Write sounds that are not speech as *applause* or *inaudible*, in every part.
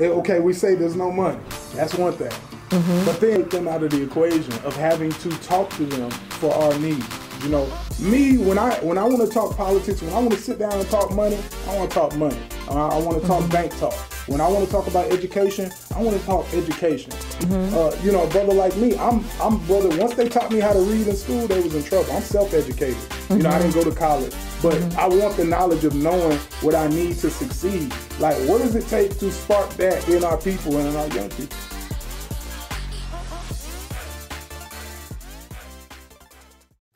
eh, okay, we say there's no money. That's one thing. Mm-hmm. But then take them out of the equation of having to talk to them for our needs. You know, me when I when I want to talk politics, when I want to sit down and talk money, I want to talk money. Uh, I want to talk mm-hmm. bank talk. When I want to talk about education, I want to talk education. Mm-hmm. Uh, you know, a brother like me, I'm I'm brother. Once they taught me how to read in school, they was in trouble. I'm self-educated. Mm-hmm. You know, I didn't go to college, but mm-hmm. I want the knowledge of knowing what I need to succeed. Like, what does it take to spark that in our people and in our young people?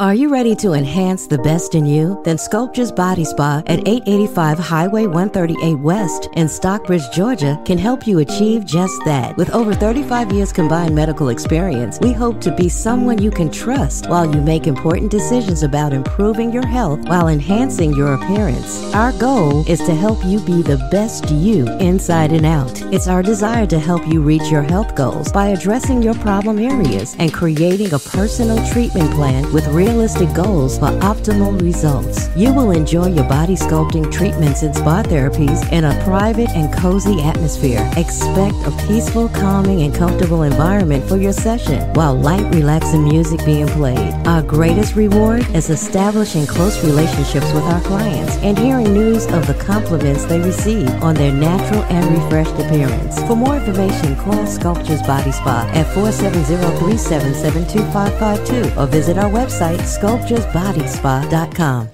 Are you ready to enhance the best in you? Then Sculptures Body Spa at 885 Highway 138 West in Stockbridge, Georgia can help you achieve just that. With over 35 years combined medical experience, we hope to be someone you can trust while you make important decisions about improving your health while enhancing your appearance. Our goal is to help you be the best you inside and out. It's our desire to help you reach your health goals by addressing your problem areas and creating a personal treatment plan with real realistic goals for optimal results. You will enjoy your body sculpting treatments and spa therapies in a private and cozy atmosphere. Expect a peaceful, calming, and comfortable environment for your session while light, relaxing music being played. Our greatest reward is establishing close relationships with our clients and hearing news of the compliments they receive on their natural and refreshed appearance. For more information, call Sculptures Body Spa at 470 377 2552 or visit our website sculpturesbodyspa.com.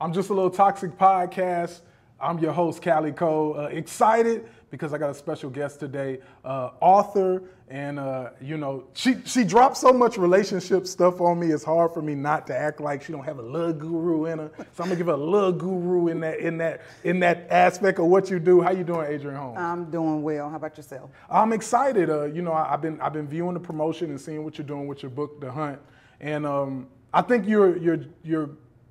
I'm just a little toxic podcast. I'm your host, Kali Kold. Uh, excited because I got a special guest today, uh, author, and uh, you know she she dropped so much relationship stuff on me. It's hard for me not to act like she don't have a little guru in her. So I'm gonna give her a little guru in that in that in that aspect of what you do. How you doing, Adrian Holmes? I'm doing well. How about yourself? I'm excited. Uh, you know, I, have been I've been viewing the promotion and seeing what you're doing with your book, The Hunt. And um, I think you're, you're, you're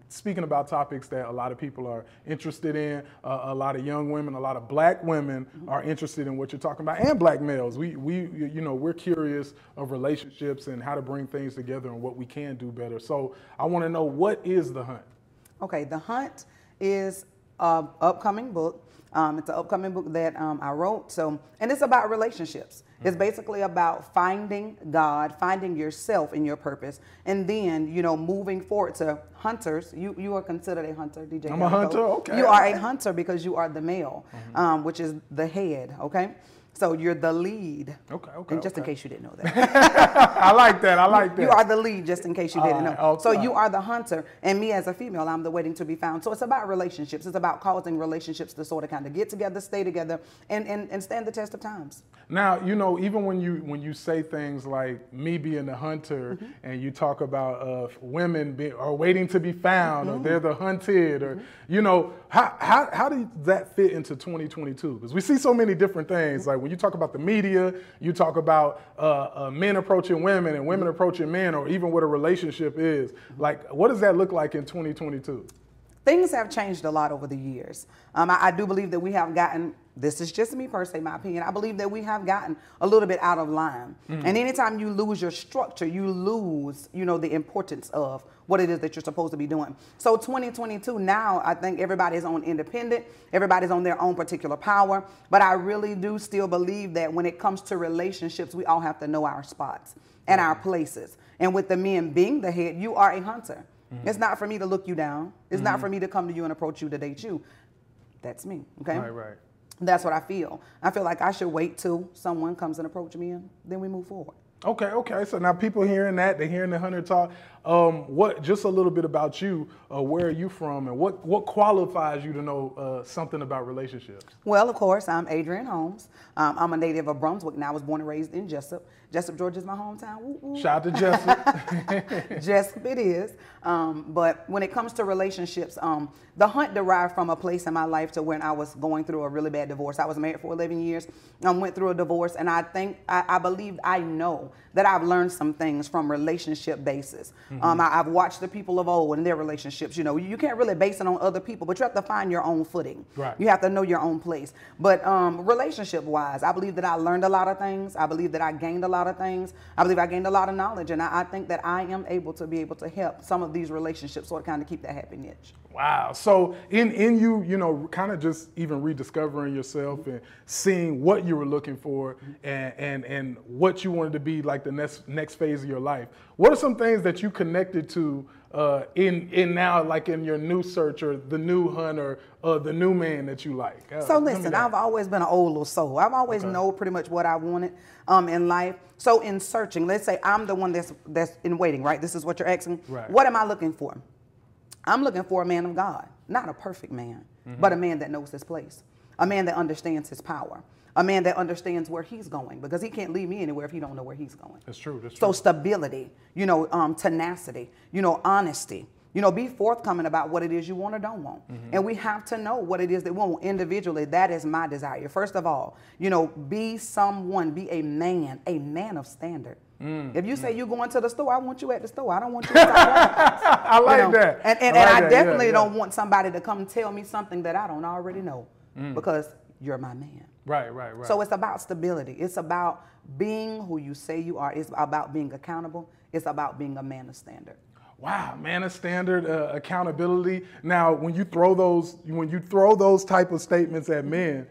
speaking about topics that a lot of people are interested in. Uh, a lot of young women, a lot of black women mm-hmm. are interested in what you're talking about, and black males. We, we, you know, we're curious of relationships and how to bring things together and what we can do better. So I want to know what is the hunt. Okay, the hunt is an upcoming book. Um, it's an upcoming book that um, I wrote. So, and it's about relationships. It's basically about finding God, finding yourself in your purpose, and then you know moving forward to hunters. You you are considered a hunter, DJ. I'm a hunter. Okay. You are a hunter because you are the male, mm-hmm. um, which is the head. Okay. So you're the lead. Okay, okay. And just okay. in case you didn't know that. *laughs* I like that. I like that. You are the lead, just in case you didn't know. Okay. So you are the hunter, and me as a female, I'm the waiting to be found. So it's about relationships. It's about causing relationships to sort of kind of get together, stay together, and, and, and stand the test of times. Now, you know, even when you when you say things like me being the hunter, mm-hmm. and you talk about uh, women be, are waiting to be found, mm-hmm. or they're the hunted, or mm-hmm. you know, how, how how does that fit into 2022? Because we see so many different things. Like when you talk about the media, you talk about uh, uh, men approaching women and women approaching men, or even what a relationship is. Like, what does that look like in 2022? Things have changed a lot over the years. Um, I, I do believe that we have gotten this is just me per se, my opinion. I believe that we have gotten a little bit out of line. Mm-hmm. And anytime you lose your structure, you lose, you know, the importance of what it is that you're supposed to be doing. So 2022 now, I think everybody's on independent, everybody's on their own particular power. But I really do still believe that when it comes to relationships, we all have to know our spots and our places. And with the men being the head, you are a hunter. Mm-hmm. It's not for me to look you down. It's mm-hmm. not for me to come to you and approach you to date you. That's me. Okay. Right, right. That's what I feel. I feel like I should wait till someone comes and approach me and then we move forward. Okay, okay. So now people hearing that, they're hearing the hunter talk. Um, what? Just a little bit about you. Uh, where are you from, and what what qualifies you to know uh, something about relationships? Well, of course, I'm Adrian Holmes. Um, I'm a native of Brunswick. Now I was born and raised in Jessup. Jessup, Georgia is my hometown. Woo, woo. Shout out to Jessup. *laughs* Jessup, it is. Um, but when it comes to relationships, um, the hunt derived from a place in my life to when I was going through a really bad divorce. I was married for 11 years. I went through a divorce, and I think I, I believe I know that I've learned some things from relationship basis. Mm-hmm. Um, I, have watched the people of old and their relationships. You know, you can't really base it on other people, but you have to find your own footing. Right. You have to know your own place. But um, relationship wise, I believe that I learned a lot of things. I believe that I gained a lot of things. I believe I gained a lot of knowledge, and I, I think that I am able to be able to help some of these relationships sort of kind of keep that happy niche. Wow. So in in you, you know, kind of just even rediscovering yourself and seeing what you were looking for and and and what you wanted to be like the next next phase of your life. What are some things that you connected to uh, in in now like in your new search or the new hunter or the new man that you like? Uh, So listen, I've always been an old little soul. I've always Okay. known pretty much what I wanted um, in life. So in searching, let's say I'm the one that's that's in waiting, right? This is what you're asking. Right. What am I looking for? I'm looking for a man of God, not a perfect man, Mm-hmm. but a man that knows his place, a man that understands his power, a man that understands where he's going, because he can't lead me anywhere if he don't know where he's going. That's true. That's So true. stability, you know, um, tenacity, you know, honesty. You know, be forthcoming about what it is you want or don't want. Mm-hmm. And we have to know what it is that we want individually. That is my desire. First of all, you know, be someone, be a man, a man of standard. Mm, If you say you're going to the store, I want you at the store. I don't want you. *laughs* I like You know, that. And, and, I and like I that. Yeah, definitely yeah. don't want somebody to come tell me something that I don't already know Mm. because you're my man. Right, right, right. So it's about stability. It's about being who you say you are. It's about being accountable. It's about being a man of standard. Wow, man of standard uh, accountability. Now, when you throw those, when you throw those type of statements at men,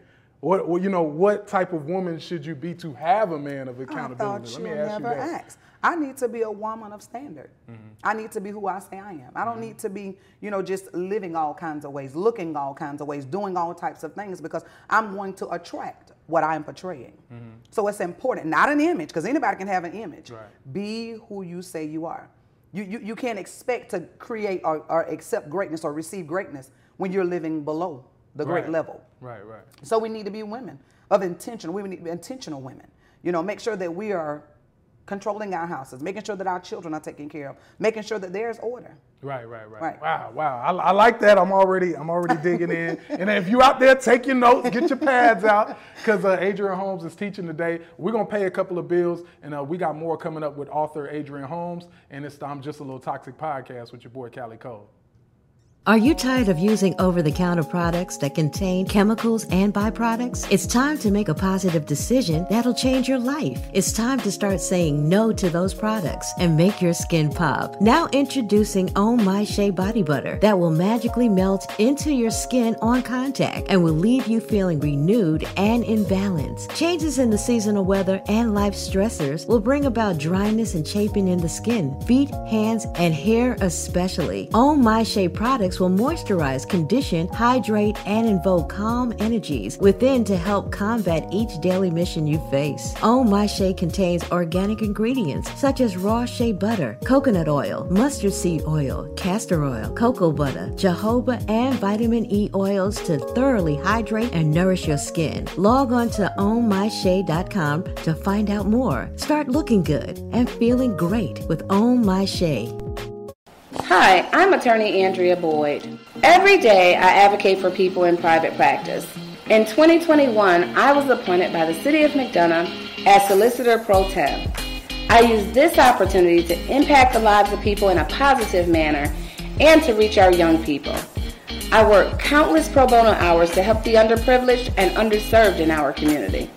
what, you know, what type of woman should you be to have a man of accountability? I thought you'll never ask. I need to be a woman of standard. Mm-hmm. I need to be who I say I am. I don't mm-hmm. need to be, you know, just living all kinds of ways, looking all kinds of ways, doing all types of things because I'm going to attract what I'm portraying. Mm-hmm. So it's important, not an image, because anybody can have an image. Right. Be who you say you are. You, you, you can't expect to create or, or accept greatness or receive greatness when you're living below the great level. Right, right. So we need to be women of intention. We need to be intentional women. You know, make sure that we are controlling our houses, making sure that our children are taken care of, making sure that there's order. Right, right, right. Right. Wow, wow. I, I like that. I'm already, I'm already digging in. *laughs* And if you out there, take your notes, get your pads out, because uh, Adrian Holmes is teaching today. We're gonna pay a couple of bills, and uh, we got more coming up with author Adrian Holmes. And it's I'm just a little toxic podcast with your boy Kali Kold. Are you tired of using over the counter products that contain chemicals and byproducts? It's time to make a positive decision that'll change your life. It's time to start saying no to those products and make your skin pop. Now introducing Oh My Shea Body Butter that will magically melt into your skin on contact and will leave you feeling renewed and in balance. Changes in the seasonal weather and life stressors will bring about dryness and chafing in the skin, feet, hands, and hair especially. Oh My Shea products will moisturize, condition, hydrate, and invoke calm energies within to help combat each daily mission you face. Oh My Shea contains organic ingredients such as raw shea butter, coconut oil, mustard seed oil, castor oil, cocoa butter, jojoba, and vitamin E oils to thoroughly hydrate and nourish your skin. Log on to ownmyshea.com to find out more. Start looking good and feeling great with Own My Shea. Hi, I'm attorney Andrea Boyd. Every day I advocate for people in private practice. In 2021, I was appointed by the City of McDonough as Solicitor Pro Tem. I use this opportunity to impact the lives of people in a positive manner and to reach our young people. I work countless pro bono hours to help the underprivileged and underserved in our community.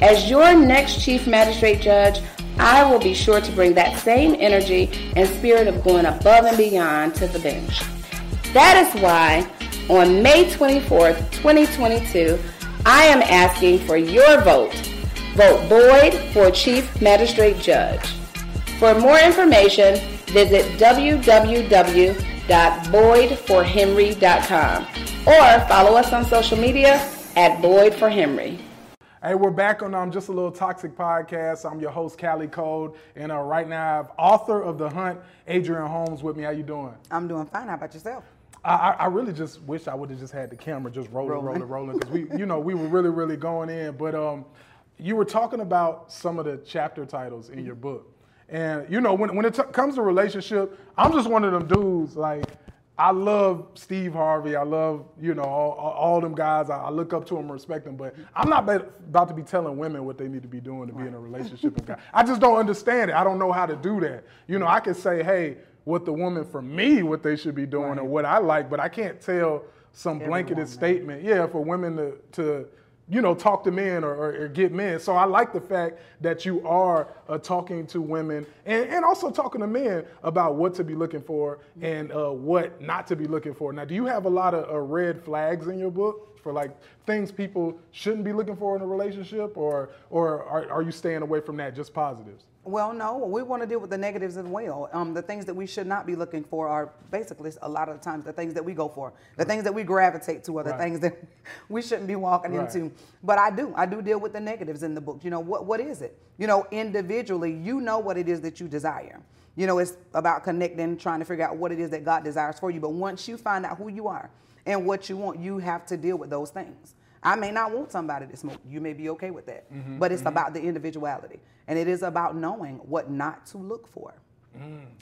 As your next Chief Magistrate Judge, I will be sure to bring that same energy and spirit of going above and beyond to the bench. That is why on May 24th, 2022, I am asking for your vote. Vote Boyd for Chief Magistrate Judge. For more information, visit www.boydforhenry.com or follow us on social media at Boyd for Henry. Hey, we're back on um, Just a Little Toxic Podcast. I'm your host, Kali Kold, and uh, right now I have author of The Hunt, Adrian Holmes, with me. How you doing? I'm doing fine. How about yourself? I, I I really just wish I would have just had the camera just rolling, Rolling. rolling, rolling, because we, *laughs* you know, we were really, really going in. But um, you were talking about some of the chapter titles in your book, and you know, when when it t- comes to relationship, I'm just one of them dudes. Like, I love Steve Harvey. I love you know all, all, them guys. I, I look up to them, respect them. But I'm not be- about to be telling women what they need to be doing to be in a relationship. with guys. I just don't understand it. I don't know how to do that. You know, I can say, hey, what the woman for me, what they should be doing, or what I like, but I can't tell some blanketed woman. statement. Yeah, for women to to you know, talk to men or, or, or get men. So I like the fact that you are uh, talking to women and, and also talking to men about what to be looking for and uh, what not to be looking for. Now, do you have a lot of uh, red flags in your book for like things people shouldn't be looking for in a relationship, or or are, are you staying away from that, just positives? Well, no, we want to deal with the negatives as well. Um, the things that we should not be looking for are basically a lot of the times the things that we go for, the things that we gravitate to, are the Right. things that *laughs* we shouldn't be walking Right. into. But I do, I do deal with the negatives in the book. You know, what what is it? You know, individually, you know what it is that you desire. You know, it's about connecting, trying to figure out what it is that God desires for you. But once you find out who you are and what you want, you have to deal with those things. I may not want somebody to smoke. You may be okay with that. But it's about the individuality. And it is about knowing what not to look for.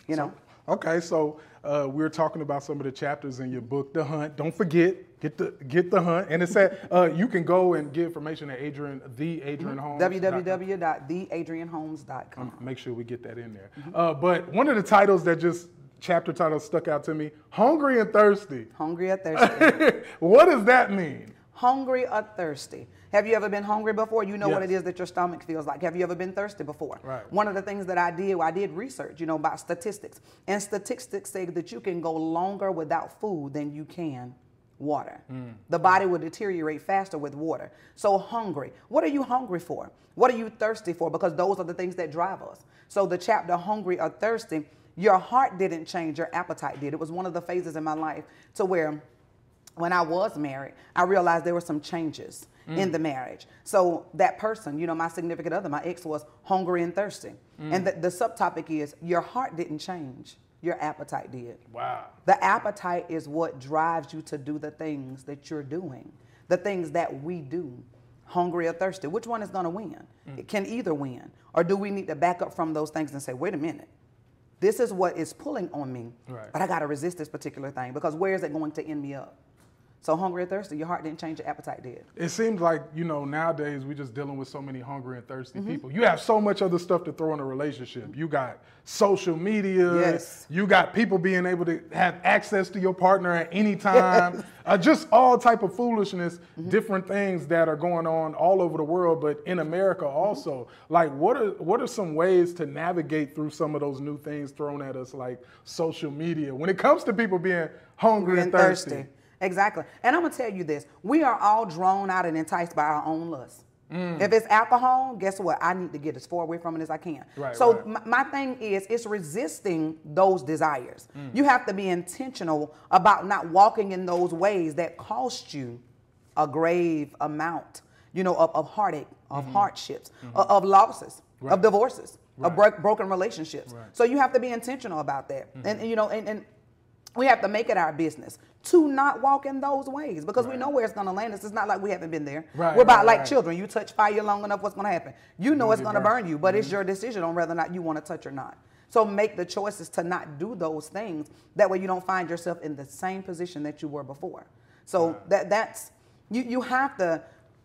You know? Okay, so uh, we were talking about some of the chapters in your book, The Hunt. Don't forget, get the get the hunt. And it said uh, you can go and get information at Adrian, the Adrian Holmes. www.theadrianholmes.com. Make sure we get that in there. Uh, but one of the titles that just chapter titles stuck out to me: Hungry and Thirsty. Hungry and thirsty? *laughs* what does that mean? Hungry or thirsty? Have you ever been hungry before? You know what it is that your stomach feels like. Have you ever been thirsty before? Right. One of the things that I did, I did research, you know, about statistics. And statistics say that you can go longer without food than you can water. Hmm. The body will deteriorate faster with water. So hungry. What are you hungry for? What are you thirsty for? Because those are the things that drive us. So the chapter hungry or thirsty, your heart didn't change, your appetite did. It was one of the phases in my life to where when I was married, I realized there were some changes mm. in the marriage. So that person, you know, my significant other, my ex was hungry and thirsty. Mm. And the, the subtopic is your heart didn't change, your appetite did. Wow. The appetite is what drives you to do the things that you're doing, the things that we do. Hungry or thirsty, which one is going to win? Mm. It can either win, or do we need to back up from those things and say, wait a minute, this is what is pulling on me, Right. but I got to resist this particular thing because where is it going to end me up? So hungry and thirsty, your heart didn't change, your appetite did. It seems like, you know, nowadays we're just dealing with so many hungry and thirsty Mm-hmm. people. You have so much other stuff to throw in a relationship. You got social media. Yes. You got people being able to have access to your partner at any time. uh, just all type of foolishness, Mm-hmm. different things that are going on all over the world, but in America Mm-hmm. also. Like, what are what are some ways to navigate through some of those new things thrown at us, like social media, when it comes to people being hungry and, thirsty? Exactly. And I'm gonna tell you this: we are all drawn out and enticed by our own lust. Mm. If it's alcohol, guess what? I need to get as far away from it as I can. Right, so right. My, my thing is, it's resisting those desires. Mm. You have to be intentional about not walking in those ways that cost you a grave amount, you know, of, of heartache, of hardships, of, of losses, Mm-hmm. Right. of divorces, of bro- broken relationships. So you have to be intentional about that, and, and, you know, and, and we have to make it our business to not walk in those ways because we know where it's going to land us. It's not like we haven't been there. Right, We're about right, like right. children. You touch fire long enough, what's going to happen? You know You'll it's going to. Mm-hmm. burn you, but it's your decision on whether or not you want to touch or not. So make the choices to not do those things. That way you don't find yourself in the same position that you were before. So that that's you you have to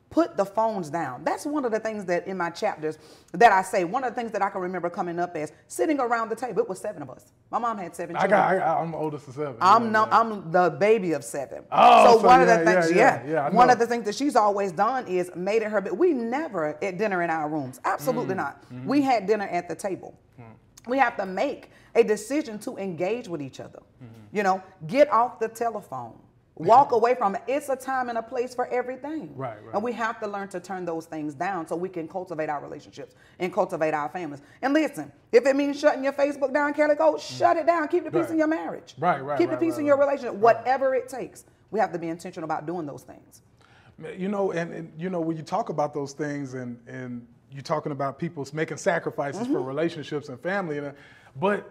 put the phones down. That's one of the things that in my chapters that I say. One of the things that I can remember coming up as sitting around the table. It was seven of us. My mom had seven I children. got, I got I'm the oldest of seven. I'm Yeah, no, yeah. I'm the baby of seven. Oh, so, so one of yeah, the things, yeah, yeah, one of the things that she's always done is made it her. But we never at dinner in our rooms. Absolutely Mm. not. Mm-hmm. We had dinner at the table. We have to make a decision to engage with each other. Mm-hmm. You know, get off the telephone. Walk away from it. It's a time and a place for everything. Right, right. And we have to learn to turn those things down so we can cultivate our relationships and cultivate our families. And listen, if it means shutting your Facebook down, Kali, go shut it down. Keep the peace Right. in your marriage. Right, right, Keep the peace right, in your right. relationship. Whatever it takes. We have to be intentional about doing those things. You know, and, and you know when you talk about those things, and and you're talking about people making sacrifices for Mm-hmm. relationships and family, and, uh, but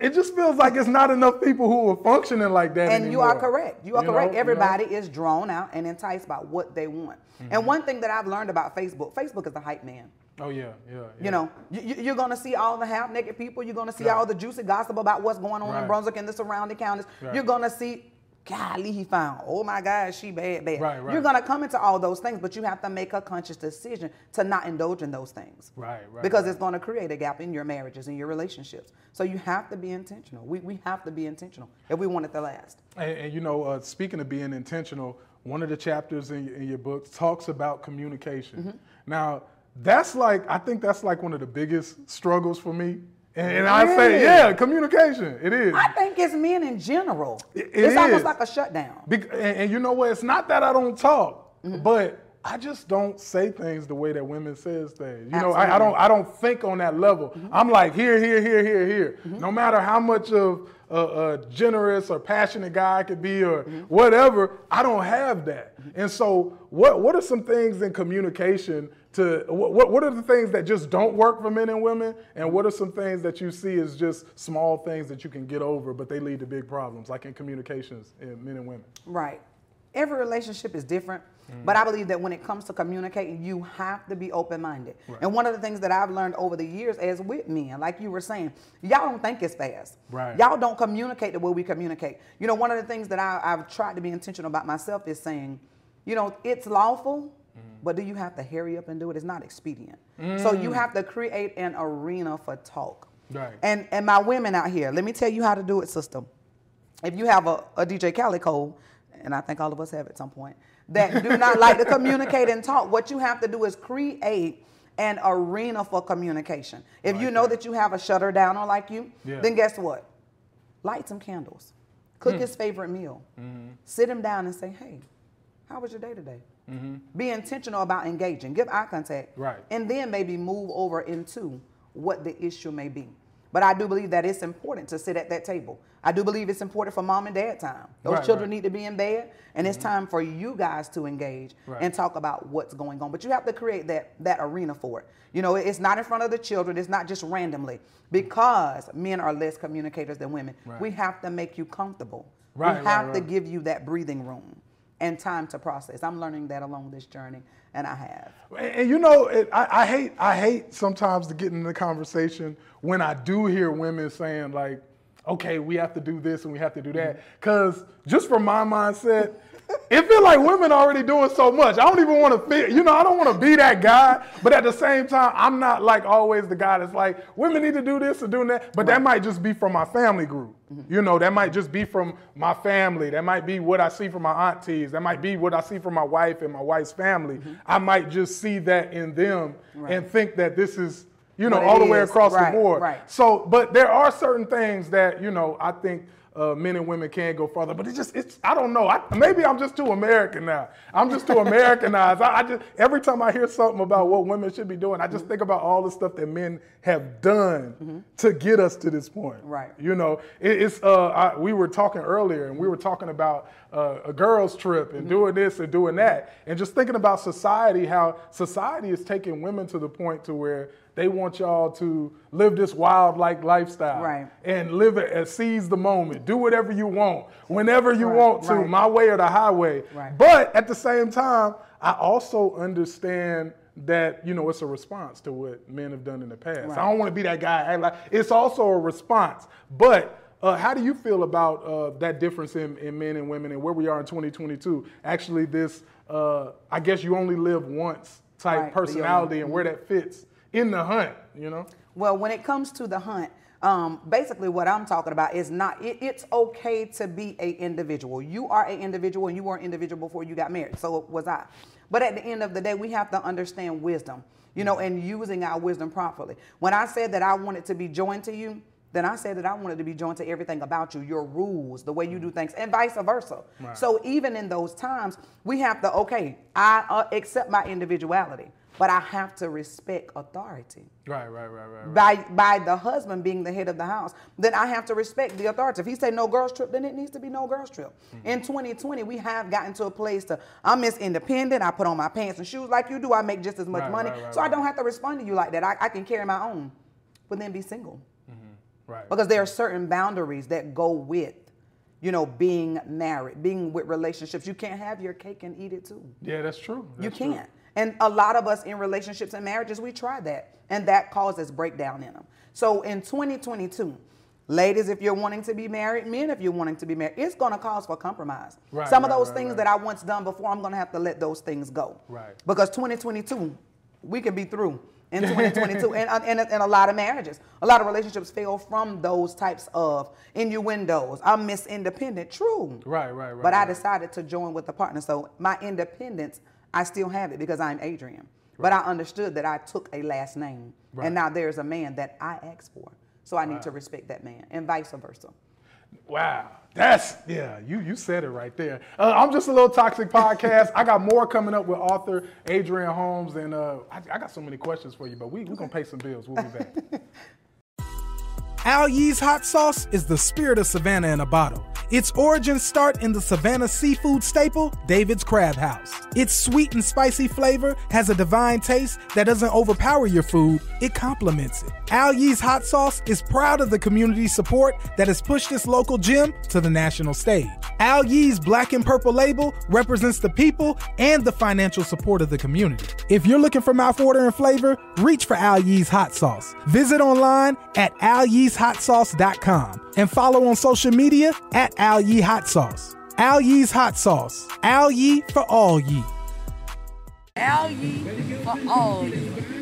it just feels like it's not enough people who are functioning like that. And you are correct. You are You know, correct. you know? Everybody is drawn out and enticed by what they want. Mm-hmm. And one thing that I've learned about Facebook, Facebook is the hype man. Oh yeah, yeah. yeah. You know, you, going to see all the half naked people. You're going to see Right. all the juicy gossip about what's going on in Brunswick and the surrounding counties. Right. You're going to see, golly, he found. Oh my God, she bad, bad. Right, right. You're going to come into all those things, but you have to make a conscious decision to not indulge in those things. Right, right, Because right. it's going to create a gap in your marriages and your relationships. So you have to be intentional. We, we have to be intentional if we want it to last. And, and you know, uh, speaking of being intentional, one of the chapters in, in your book talks about communication. Mm-hmm. Now, that's like, I think that's like one of the biggest struggles for me. And, and I say, yeah, communication. It is. I think it's men in general. It- it's it almost like a shutdown. Bec- and, and you know what? It's not that I don't talk, Mm-hmm. but I just don't say things the way that women says things. You know, I, I don't Mm-hmm. I don't think on that level. I'm like here, here, here, here, here. No matter how much of a, a generous or passionate guy I could be or Mm-hmm. whatever, I don't have that. And so, what what are some things in communication? To what what are the things that just don't work for men and women, and what are some things that you see as just small things that you can get over, but they lead to big problems, like in communications in men and women. Right. Every relationship is different, Mm-hmm. but I believe that when it comes to communicating, you have to be open minded. And one of the things that I've learned over the years as with men, like you were saying, y'all don't think as fast. Right. Y'all don't communicate the way we communicate. You know, one of the things that I, I've tried to be intentional about myself is saying, you know, it's lawful, but do you have to hurry up and do it? It's not expedient. So you have to create an arena for talk. Right. And and my women out here, let me tell you how to do it, sister if you have a, a DJ Kali Kold, and I think all of us have at some point, that do not like to communicate and talk, what you have to do is create an arena for communication. If you know that you have a shutter downer like you, Yeah. then guess what? Light some candles. Cook hmm. his favorite meal. Mm-hmm. Sit him down and say, hey, how was your day today? Mm-hmm. Be intentional about engaging. Give eye contact. Right. And then maybe move over into what the issue may be. But I do believe that it's important to sit at that table. I do believe it's important for mom and dad time. Those Right, children right. need to be in bed, and it's mm-hmm. time for you guys to engage Right. and talk about what's going on. But you have to create that that arena for it. You know, it's not in front of the children. It's not just randomly because men are less communicators than women. We have to make you comfortable. Right, we have to give you that breathing room and time to process. I'm learning that along this journey, and I have. And, you know, it, I, I hate I hate sometimes to get in the conversation when I do hear women saying like, "Okay, we have to do this and we have to do that," mm-hmm. because just from my mindset. It feel like women already doing so much. I don't even want to feel, you know, I don't want to be that guy. But at the same time, I'm not like always the guy that's like, women need to do this or doing that. But that might just be from my family group. You know, that might just be from my family. That might be what I see from my aunties. That might be what I see from my wife and my wife's family. I might just see that in them and think that this is, you know, all the way across Right, the board. right. So, but there are certain things that you know I think uh, men and women can go further. But it just it's I don't know. I, maybe I'm just too American now. I'm just too *laughs* Americanized. I, I just every time I hear something about what women should be doing, I just think about all the stuff that men have done to get us to this point. Right. You know, it, it's uh, I, we were talking earlier, and we were talking about uh, a girls' trip and doing this and doing that, and just thinking about society, how society is taking women to the point to where they want y'all to live this wild like lifestyle, Right. And live it and seize the moment, do whatever you want, whenever you Right, want to, right. my way or the highway. Right. But at the same time, I also understand that you know it's a response to what men have done in the past. I don't want to be that guy. like it's also a response. But uh, how do you feel about uh, that difference in, in men and women and where we are in 2022? Actually, this uh, I guess you only live once type Right, personality and where that fits in the hunt. You know. Well, when it comes to the hunt, um, basically what I'm talking about is not. It, it's okay to be a individual. You are an individual, and you were an individual before you got married. So was I. But at the end of the day, we have to understand wisdom. You know, and using our wisdom properly. When I said that I wanted to be joined to you, then I said that I wanted to be joined to everything about you, your rules, the way you do things, and vice versa. Right. So even in those times, we have to, okay, I uh, accept my individuality, but I have to respect authority Right, right, right, right. right. by by the husband being the head of the house, then I have to respect the authority. If he say no girls trip, then it needs to be no girls trip. Mm-hmm. In 2020, we have gotten to a place to I'm Miss Independent. I put on my pants and shoes like you do. I make just as much Right, money, right, so I don't have to respond to you like that. I, I can carry my own, but then be single right. because there are certain boundaries that go with. You know, being married, being with relationships, you can't have your cake and eat it too. yeah, that's true. You That's true. can't. And a lot of us in relationships and marriages, we try that. And that causes breakdown in them. So in 2022, ladies, if you're wanting to be married, men, if you're wanting to be married, it's going to cause for compromise. Right, Some of right, those right, things right. that I once done before, I'm going to have to let those things go. Right. Because 2022, we can be through. in 2022, and, uh, and, and a lot of marriages, a lot of relationships fail from those types of innuendos. I'm Miss Independent, true. Right, right, right. But I decided to join with a partner, so my independence, I still have it because I'm Adrian. But I understood that I took a last name, Right. and now there's a man that I asked for, so I need to respect that man, and vice versa. Wow. That's yeah, you you said it right there. Uh, I'm just a little toxic podcast. I got more coming up with author Adrian Holmes, and uh, I, I got so many questions for you, but we we gonna pay some bills. We'll be back. *laughs* Al Yee's hot sauce is the spirit of Savannah in a bottle. Its origins start in the Savannah seafood staple, David's Crab House. Its sweet and spicy flavor has a divine taste that doesn't overpower your food, it complements it. Al Yee's hot sauce is proud of the community support that has pushed this local gem to the national stage. Al Yee's black and purple label represents the people and the financial support of the community. If you're looking for mouthwatering flavor, reach for Al Yee's hot sauce. Visit online at alyeeshotsauce.com and follow on social media at Al Yee Hot Sauce. Al Yee's Hot Sauce. Al Yee for all ye. Al Yee for all ye.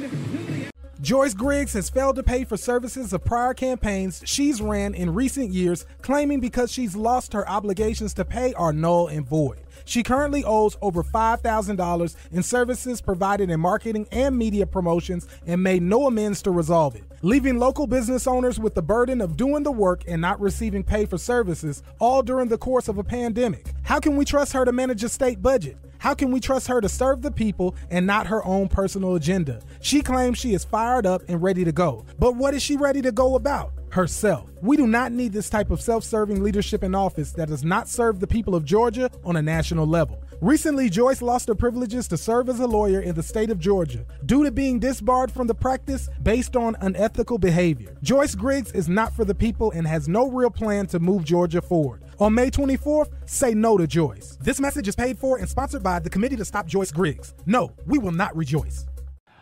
Joyce Griggs has failed to pay for services of prior campaigns she's ran in recent years, claiming because she's lost her obligations to pay are null and void. She currently owes over $5,000 in services provided in marketing and media promotions and made no amends to resolve it, leaving local business owners with the burden of doing the work and not receiving pay for services, all during the course of a pandemic. How can we trust her to manage a state budget? How can we trust her to serve the people and not her own personal agenda? She claims she is fired up and ready to go. But what is she ready to go about? Herself. We do not need this type of self serving leadership in office that does not serve the people of Georgia on a national level. Recently, Joyce lost her privileges to serve as a lawyer in the state of Georgia due to being disbarred from the practice based on unethical behavior. Joyce Griggs is not for the people and has no real plan to move Georgia forward. On May 24th, say no to Joyce. This message is paid for and sponsored by the Committee to Stop Joyce Griggs. No, we will not rejoice.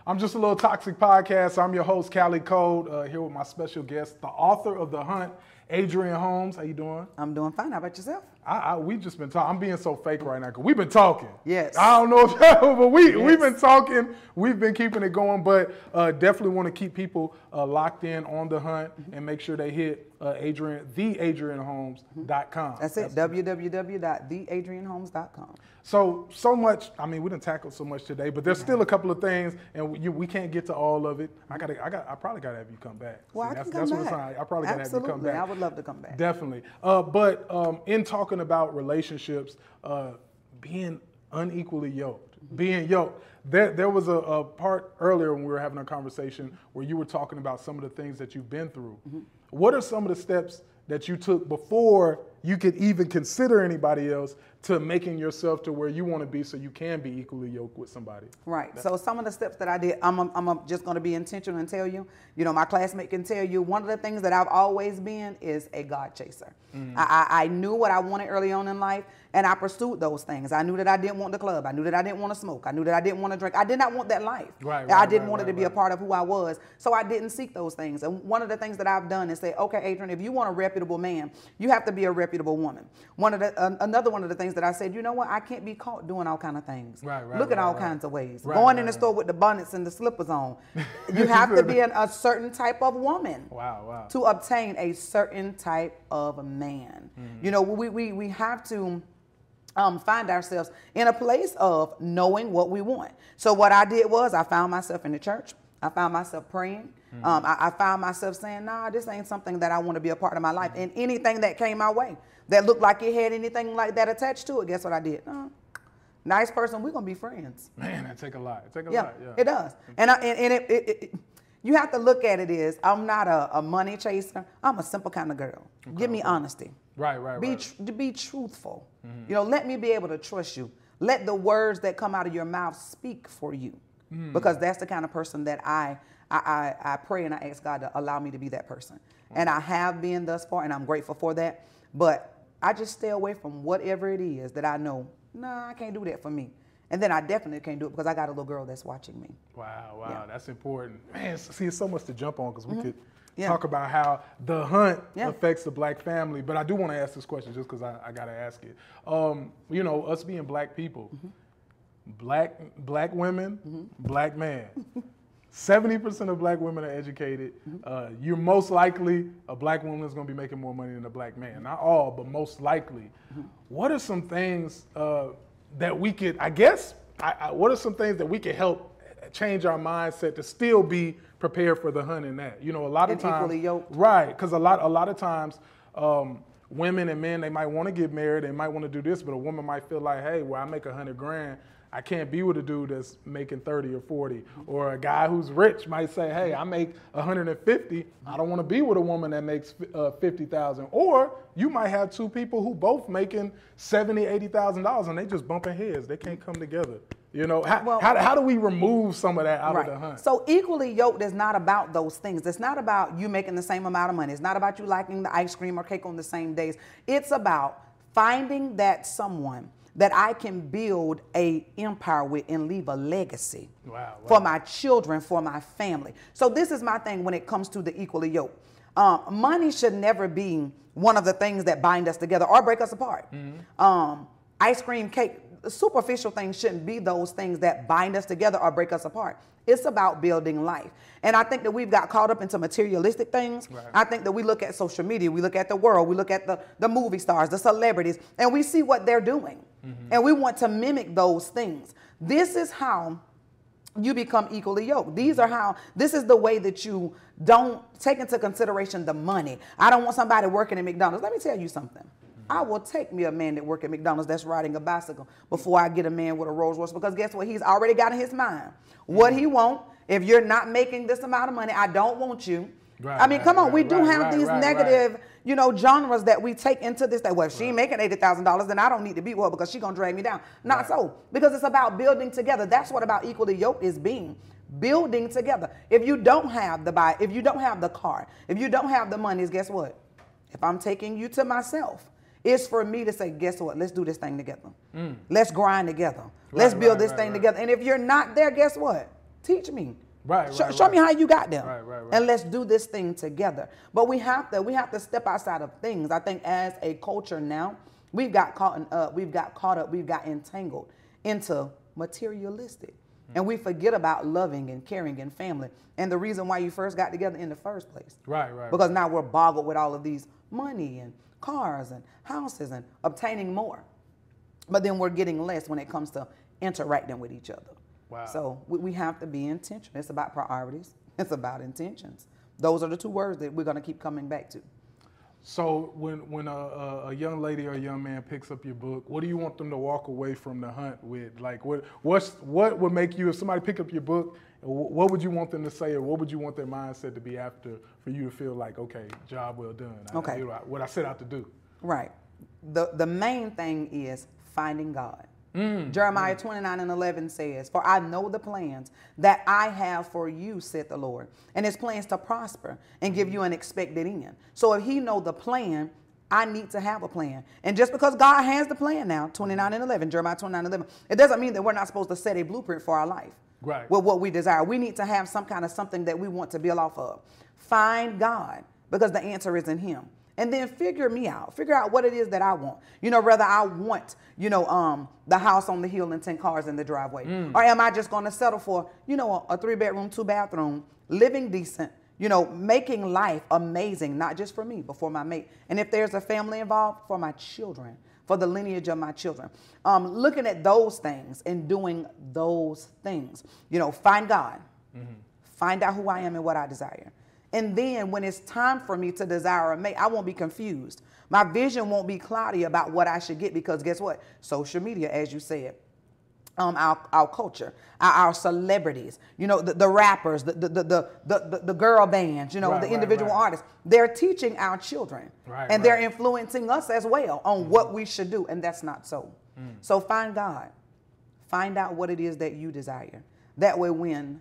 I'm just a little toxic podcast. I'm your host, Kali Kold, uh, here with my special guest, the author of The Hunt, Adrian Holmes. How you doing? I'm doing fine. How about yourself? I, I, we just been talking. I'm being so fake right now because we've been talking. Yes. I don't know, if, *laughs* but we Yes. we've been talking. We've been keeping it going, but uh, definitely want to keep people uh, locked in on the hunt Mm-hmm. and make sure they hit uh, Adrian the AdrianHolmes.com. That's it. www.theadrianholmes.com. So so much. I mean, we didn't tackle so much today, but there's still a couple of things, and we, you, we can't get to all of it. I got I got I probably got to have you come back. Well, I that's, can that's come what back. I'm. I probably got to have you come Absolutely. back. I would love to come back. Definitely. Uh, but um, in talking about relationships, uh, being unequally yoked, being yoked. There, there was a, a part earlier when we were having a conversation where you were talking about some of the things that you've been through. Mm-hmm. What are some of the steps that you took before you could even consider anybody else to making yourself to where you want to be so you can be equally yoked with somebody? Right. So some of the steps that I did, I'm, I'm, just going to be intentional and tell you. You know, my classmate can tell you one of the things that I've always been is a God chaser. Mm-hmm. I, I, knew what I wanted early on in life, and I pursued those things. I knew that I didn't want the club. I knew that I didn't want to smoke. I knew that I didn't want to drink. I did not want that life. Right, I didn't right, want it to right, be a part of who I was. So I didn't seek those things. And one of the things that I've done is say, okay, Adrian, if you want a reputable man, you have to be a reputable woman. One of the uh, another one of the things that I said, you know what? I can't be caught doing all kind of things. Right, right, Look at right, all right. kinds of ways. Right, Going in the store with the bonnets and the slippers on. *laughs* You have to be an, a certain type of woman Wow, wow. to obtain a certain type of man. Mm-hmm. You know, we, we, we have to um, find ourselves in a place of knowing what we want. So what I did was I found myself in the church. I found myself praying. Mm-hmm. Um, I, I found myself saying, nah, this ain't something that I want to be a part of my life. And anything that came my way that looked like it had anything like that attached to it, guess what I did? Uh, nice person, we're to be friends. Man, that take a lot. It take a Yeah, lot. Yeah. it does. And I, and, and it, it, it, you have to look at it as I'm not a, a money chaser. I'm a simple kind of girl. Give me honesty. Right, right, Be right. tr- be truthful. You know, let me be able to trust you. Let the words that come out of your mouth speak for you, Mm. because that's the kind of person that I, I I I pray and I ask God to allow me to be that person. And I have been thus far, and I'm grateful for that. But I just stay away from whatever it is that I know. Nah, I can't do that for me. And then I definitely can't do it because I got a little girl that's watching me. Wow, wow, Yeah. that's important. Man, see, it's so much to jump on because we could Mm-hmm. Yeah. talk about how the hunt Yeah. affects the black family. But I do want to ask this question just because I, I got to ask it. Um, you know, us being black people, Mm-hmm. black black women, black man. *laughs* 70% of black women are educated. Uh, you're most likely a black woman is going to be making more money than a black man. Not all, but most likely. What are some things uh, that we could, I guess, I, I, what are some things that we could help change our mindset to still be prepared for the hunt and that? You know, a lot of times, right? Because a lot, a lot of times, um, women and men they might want to get married, they might want to do this, but a woman might feel like, hey, well, I make a hundred grand. I can't be with a dude that's making 30 or 40. Or a guy who's rich might say, hey, I make 150. I don't want to be with a woman that makes uh, 50,000. Or you might have two people who both making 70, 80,000 dollars and they just bumping heads. They can't come together. You know, how, Well- how, how do we remove some of that out of the hunt? So equally yoked is not about those things. It's not about you making the same amount of money. It's not about you liking the ice cream or cake on the same days. It's about finding that someone that I can build a empire with and leave a legacy Wow, for my children, for my family. So this is my thing when it comes to the equally yoked. Um, money should never be one of the things that bind us together or break us apart. Um, ice cream, cake, superficial things shouldn't be those things that bind us together or break us apart. It's about building life. And I think that we've got caught up into materialistic things. I think that we look at social media, we look at the world, we look at the, the movie stars, the celebrities, and we see what they're doing. Mm-hmm. And we want to mimic those things. This is how you become equally yoked. These are how, this is the way that you don't take into consideration the money. I don't want somebody working at McDonald's. Let me tell you something. I will take me a man that work at McDonald's that's riding a bicycle before I get a man with a Rolls Royce because guess what? He's already got in his mind what mm-hmm. he want. If you're not making this amount of money, I don't want you. Right, I mean, right, come on, right, we do have these negative, you know, genres that we take into this. That well, if she making eighty thousand dollars, then I don't need to be with her because she gonna drag me down. Not so, because it's about building together. That's what about equally yoked is being building together. If you don't have the buy, if you don't have the car, if you don't have the monies, guess what? If I'm taking you to myself, it's for me to say, guess what? Let's do this thing together. Let's grind together. Let's Mm. Build right, this right, thing right. together. And if you're not there, guess what? Teach me. Right, Show, right, show me how you got there. Right, right, right. And let's do this thing together. But we have to we have to step outside of things. I think as a culture now, we've got caught in, uh, we've got caught up, we've got entangled into materialistic. And we forget about loving and caring and family. And the reason why you first got together in the first place. Right, right, Because now we're boggled with all of these money and cars and houses and obtaining more. But then we're getting less when it comes to interacting with each other. Wow. So we, we have to be intentional. It's about priorities. *laughs* It's about intentions. Those are the two words that we're going to keep coming back to. So when when a, a, young lady or a young man picks up your book, what do you want them to walk away from the hunt with? Like what what's what would make you if somebody pick up your book, what would you want them to say or what would you want their mindset to be after for you to feel like okay, job well done. I- I Okay. did what I set out to do. Right. The, the main thing is finding God. Mm, Jeremiah 29 and 11 says, For I know the plans that I have for you, said the Lord, and his plans to prosper and give you an expected end. So if he know the plan, I need to have a plan. And just because God has the plan now, 29 and 11, Jeremiah 29 and 11, it doesn't mean that we're not supposed to set a blueprint for our life. Right. With what we desire. We need to have some kind of something that we want to build off of. Find God because the answer is in him. And then figure me out. Figure out what it is that I want. You know, whether I want, you know, um, the house on the hill and 10 cars in the driveway. Or am I just going to settle for, you know, a, a three bedroom, two bathroom, living decent, you know, making life amazing, not just for me, but for my mate. And if there's a family involved, for my children, for the lineage of my children. Um, looking at those things and doing those things. You know, find God, find out who I am and what I desire. And then when it's time for me to desire a mate, I won't be confused. My vision won't be cloudy about what I should get because guess what? Social media, as you said, um, our, our culture, our, our celebrities, you know, the, the rappers, the, the, the, the, the, girl bands, you know, Right, the individual right. artists. They're teaching our children. Right, and they're influencing us as well on mm-hmm. what we should do. And that's not so. Mm. So find God. Find out what it is that you desire. That way when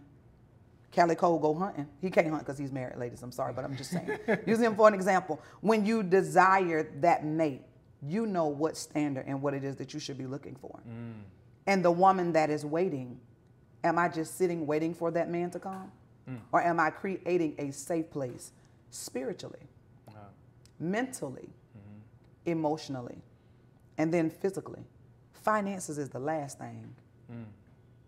Kali Kold go hunting. He can't hunt because he's married, ladies. I'm sorry, but I'm just saying. *laughs* Using him for an example. When you desire that mate, you know what standard and what it is that you should be looking for. Mm. And the woman that is waiting, am I just sitting waiting for that man to come? Mm. Or am I creating a safe place spiritually, uh-huh. mentally, mm-hmm. emotionally, and then physically? Finances is the last thing. Mm.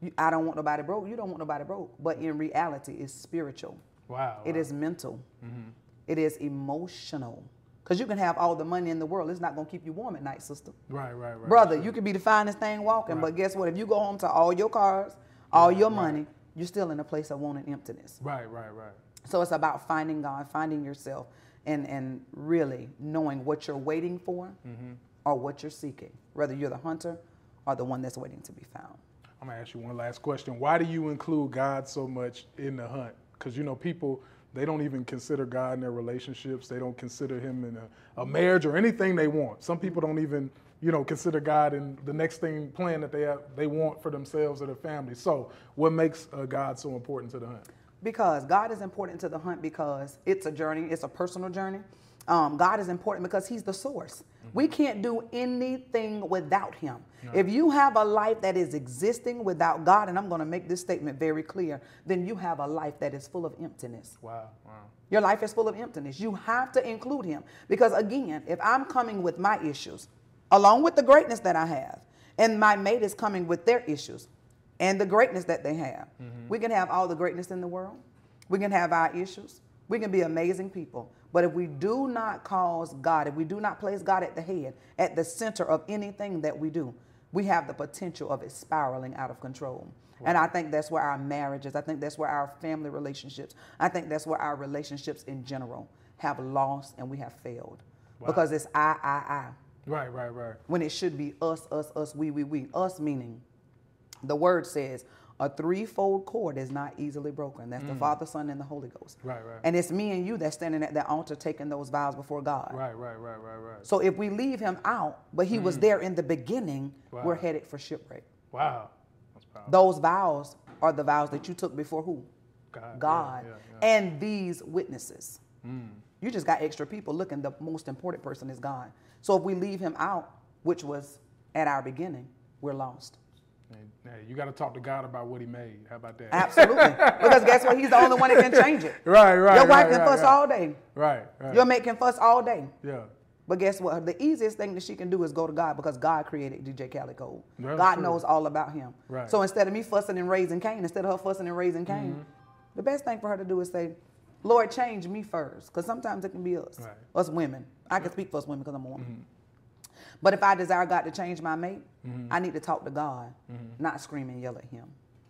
You, I don't want nobody broke. You don't want nobody broke. But in reality, it's spiritual. Wow. It wow. is mental. Mm-hmm. It is emotional. Because you can have all the money in the world. It's not going to keep you warm at night, sister. Right, right, right. Brother, you could be the finest thing walking, but guess what? If you go home to all your cars, all your money, you're still in a place of wanting emptiness. Right, right, right. So it's about finding God, finding yourself, and, and really knowing what you're waiting for mm-hmm. or what you're seeking, whether you're the hunter or the one that's waiting to be found. I'm gonna ask you one last question. Why do you include God so much in the hunt? Because you know people they don't even consider God in their relationships. They don't consider Him in a, a marriage or anything they want. Some people don't even you know consider God in the next thing plan that they have, they want for themselves or their family. So what makes uh, God so important to the hunt? Because God is important to the hunt because it's a journey, it's a personal journey. Um, God is important because He's the source. We can't do anything without Him. If you have a life that is existing without God, and I'm going to make this statement very clear, then you have a life that is full of emptiness. Wow, wow. Your life is full of emptiness. You have to include him. Because again, if I'm coming with my issues, along with the greatness that I have, and my mate is coming with their issues and the greatness that they have, mm-hmm. we can have all the greatness in the world. We can have our issues. We can be amazing people. But if we do not cause God, if we do not place God at the head, at the center of anything that we do, we have the potential of it spiraling out of control. And I think that's where our marriages, I think that's where our family relationships, I think that's where our relationships in general have lost and we have failed. Because it's I, I, I. Right, right, right. When it should be us, us, us, we, we, we. Us meaning the word says a threefold cord is not easily broken. That's the Father, Son, and the Holy Ghost. Mm. Right, right. And it's me and you that's standing at that altar taking those vows before God. Right, right, right, right, right. So if we leave him out, but he was there in the beginning, Mm. Wow. we're headed for shipwreck. Wow. Those vows are the vows that you took before who? God, God. yeah, yeah. And these witnesses. You just got extra people looking. The most important person is God. So if we leave him out, which was at our beginning, we're lost. Hey, you got to talk to God about what He made. How about that? Absolutely. *laughs* because guess what? He's the only one that can change it. Right, right. Your wife right, can right, fuss right. all day. Right, right. Your mate can fuss all day. yeah. But guess what? The easiest thing that she can do is go to God because God created DJ Calico. That's God true. knows all about him. Right. So instead of me fussing and raising Cain, instead of her fussing and raising Cain, Mm-hmm. the best thing for her to do is say, Lord, change me first. Because sometimes it can be us, Right. us women. I can speak for us women because I'm a woman. But if I desire God to change my mate, Mm-hmm. I need to talk to God, not scream and yell at him.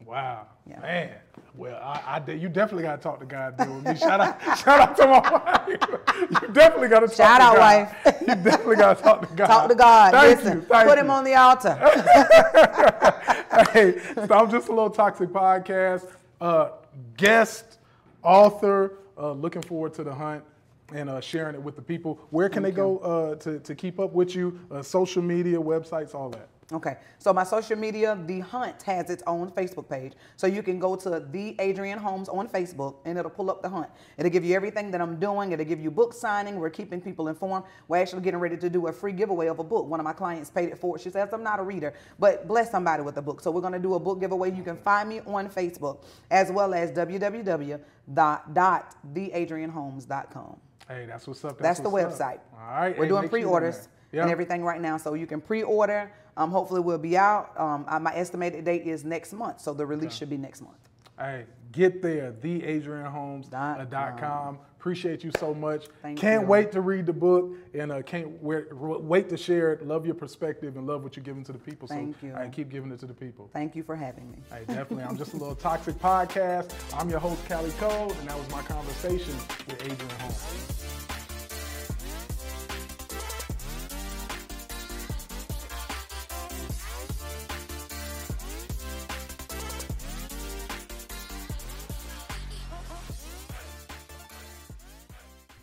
Wow. Yeah. Man. Well, I, I you definitely got to talk to God. Deal with me. Shout out, *laughs* shout out to my wife. You definitely got to talk to God. Shout to out, God. wife. You definitely got to talk to *laughs* God. Talk to God. Thank Listen, you. Thank put you. him on the altar. *laughs* hey, so I'm just a little toxic podcast. Uh, guest, author, uh, looking forward to the hunt and uh, sharing it with the people. Where can they go uh, to, to keep up with you? Uh, social media, websites, all that. Okay, so my social media, The Hunt has its own Facebook page. So you can go to The Adrian Holmes on Facebook and it'll pull up The Hunt. It'll give you everything that I'm doing. It'll give you book signing. We're keeping people informed. We're actually getting ready to do a free giveaway of a book. One of my clients paid it forward. She says, I'm not a reader, but bless somebody with a book. So we're going to do a book giveaway. You can find me on Facebook as well as www.theadrianholmes.com. Hey, that's what's up. That's the what's website. up. All right. We're hey, doing make sure you're in pre-orders. Yeah. and everything right now, so you can pre-order. Um, hopefully, we'll be out. Um, my estimated date is next month, so the release should be next month. Hey, get there, theadrianholmes.com. Appreciate you so much. Thank can't you. wait to read the book and uh, can't wait, wait to share it. Love your perspective and love what you're giving to the people. Thank so you. I keep giving it to the people. Thank you for having me. Hey, definitely. I'm just a little toxic podcast. I'm your host, Kali Kold, and that was my conversation with Adrian Holmes.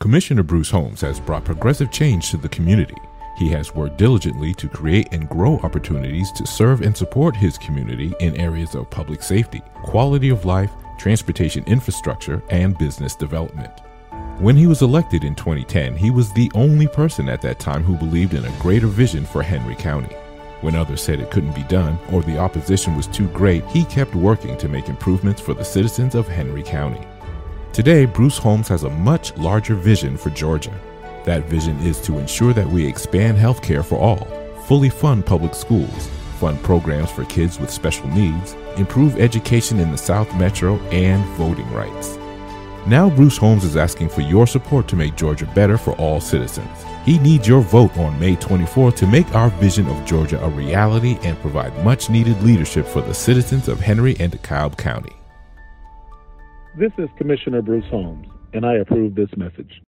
Commissioner Bruce Holmes has brought progressive change to the community. He has worked diligently to create and grow opportunities to serve and support his community in areas of public safety, quality of life, transportation infrastructure, and business development. When he was elected in 2010, he was the only person at that time who believed in a greater vision for Henry County. When others said it couldn't be done or the opposition was too great, he kept working to make improvements for the citizens of Henry County. Today, Bruce Holmes has a much larger vision for Georgia. That vision is to ensure that we expand healthcare for all, fully fund public schools, fund programs for kids with special needs, improve education in the South Metro, and voting rights. Now, Bruce Holmes is asking for your support to make Georgia better for all citizens. He needs your vote on May 24 to make our vision of Georgia a reality and provide much needed leadership for the citizens of Henry and DeKalb County. This is Commissioner Bruce Holmes, and I approve this message.